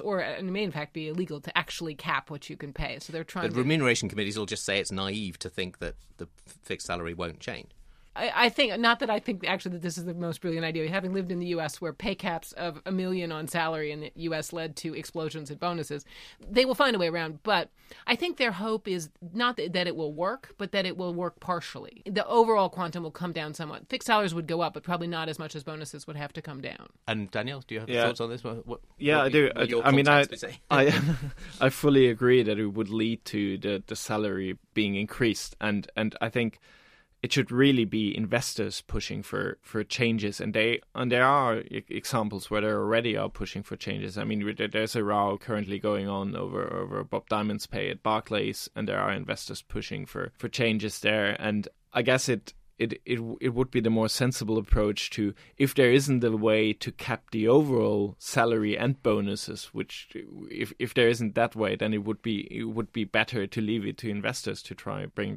Or it may in fact be illegal to actually cap what you can pay. So they're trying The to... remuneration committees will just say it's naive to think that the fixed salary won't change. I, I think not that I think actually that this is the most brilliant idea. Having lived in the U.S., where pay caps of a million on salary in the U.S. led to explosions in bonuses, they will find a way around. But I think their hope is not that, that it will work, but that it will work partially. The overall quantum will come down somewhat. Fixed salaries would go up, but probably not as much as bonuses would have to come down. And Daniel, do you have Yeah. thoughts on this? What, what, Yeah, what I do. what your I, I mean, I, contacts would say? I, I fully agree that it would lead to the, the salary being increased, and and I think it should really be investors pushing for, for changes, and they and there are examples where they already are pushing for changes. I mean, there's a row currently going on over over Bob Diamond's pay at Barclays, and there are investors pushing for for changes there, and I guess it it, it it would be the more sensible approach to if there isn't a way to cap the overall salary and bonuses, which if if there isn't that way, then it would be it would be better to leave it to investors to try and bring.